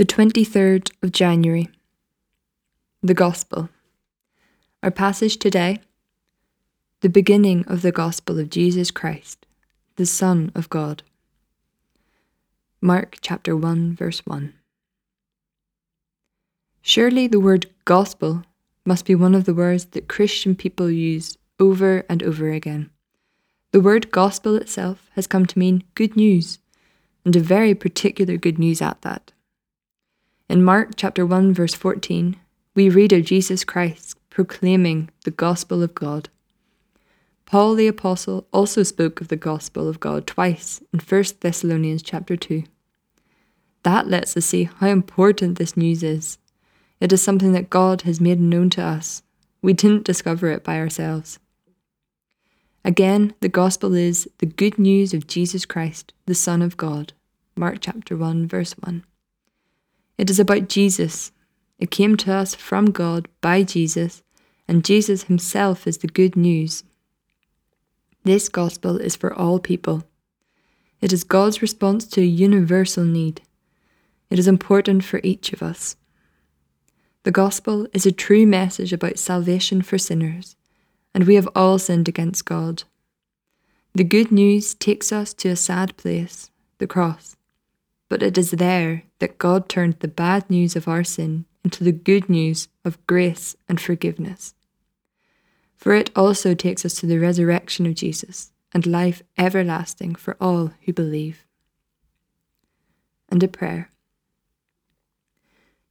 The 23rd of January. The Gospel. Our passage today the beginning of the Gospel of Jesus Christ, the Son of God. Mark chapter 1, verse 1. Surely the word gospel must be one of the words that Christian people use over and over again. The word gospel itself has come to mean good news, and a very particular good news at that. In Mark chapter 1 verse 14, we read of Jesus Christ proclaiming the gospel of God. Paul the apostle also spoke of the gospel of God twice in 1 Thessalonians chapter 2. That lets us see how important this news is. It is something that God has made known to us. We didn't discover it by ourselves. Again, the gospel is the good news of Jesus Christ, the Son of God. Mark chapter 1 verse 1. It is about Jesus. It came to us from God by Jesus, and Jesus himself is the good news. This gospel is for all people. It is God's response to a universal need. It is important for each of us. The gospel is a true message about salvation for sinners, and we have all sinned against God. The good news takes us to a sad place, the cross but it is there that God turned the bad news of our sin into the good news of grace and forgiveness. For it also takes us to the resurrection of Jesus and life everlasting for all who believe. And a prayer.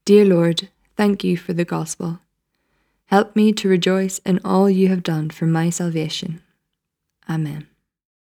Dear Lord, thank you for the gospel. Help me to rejoice in all you have done for my salvation. Amen.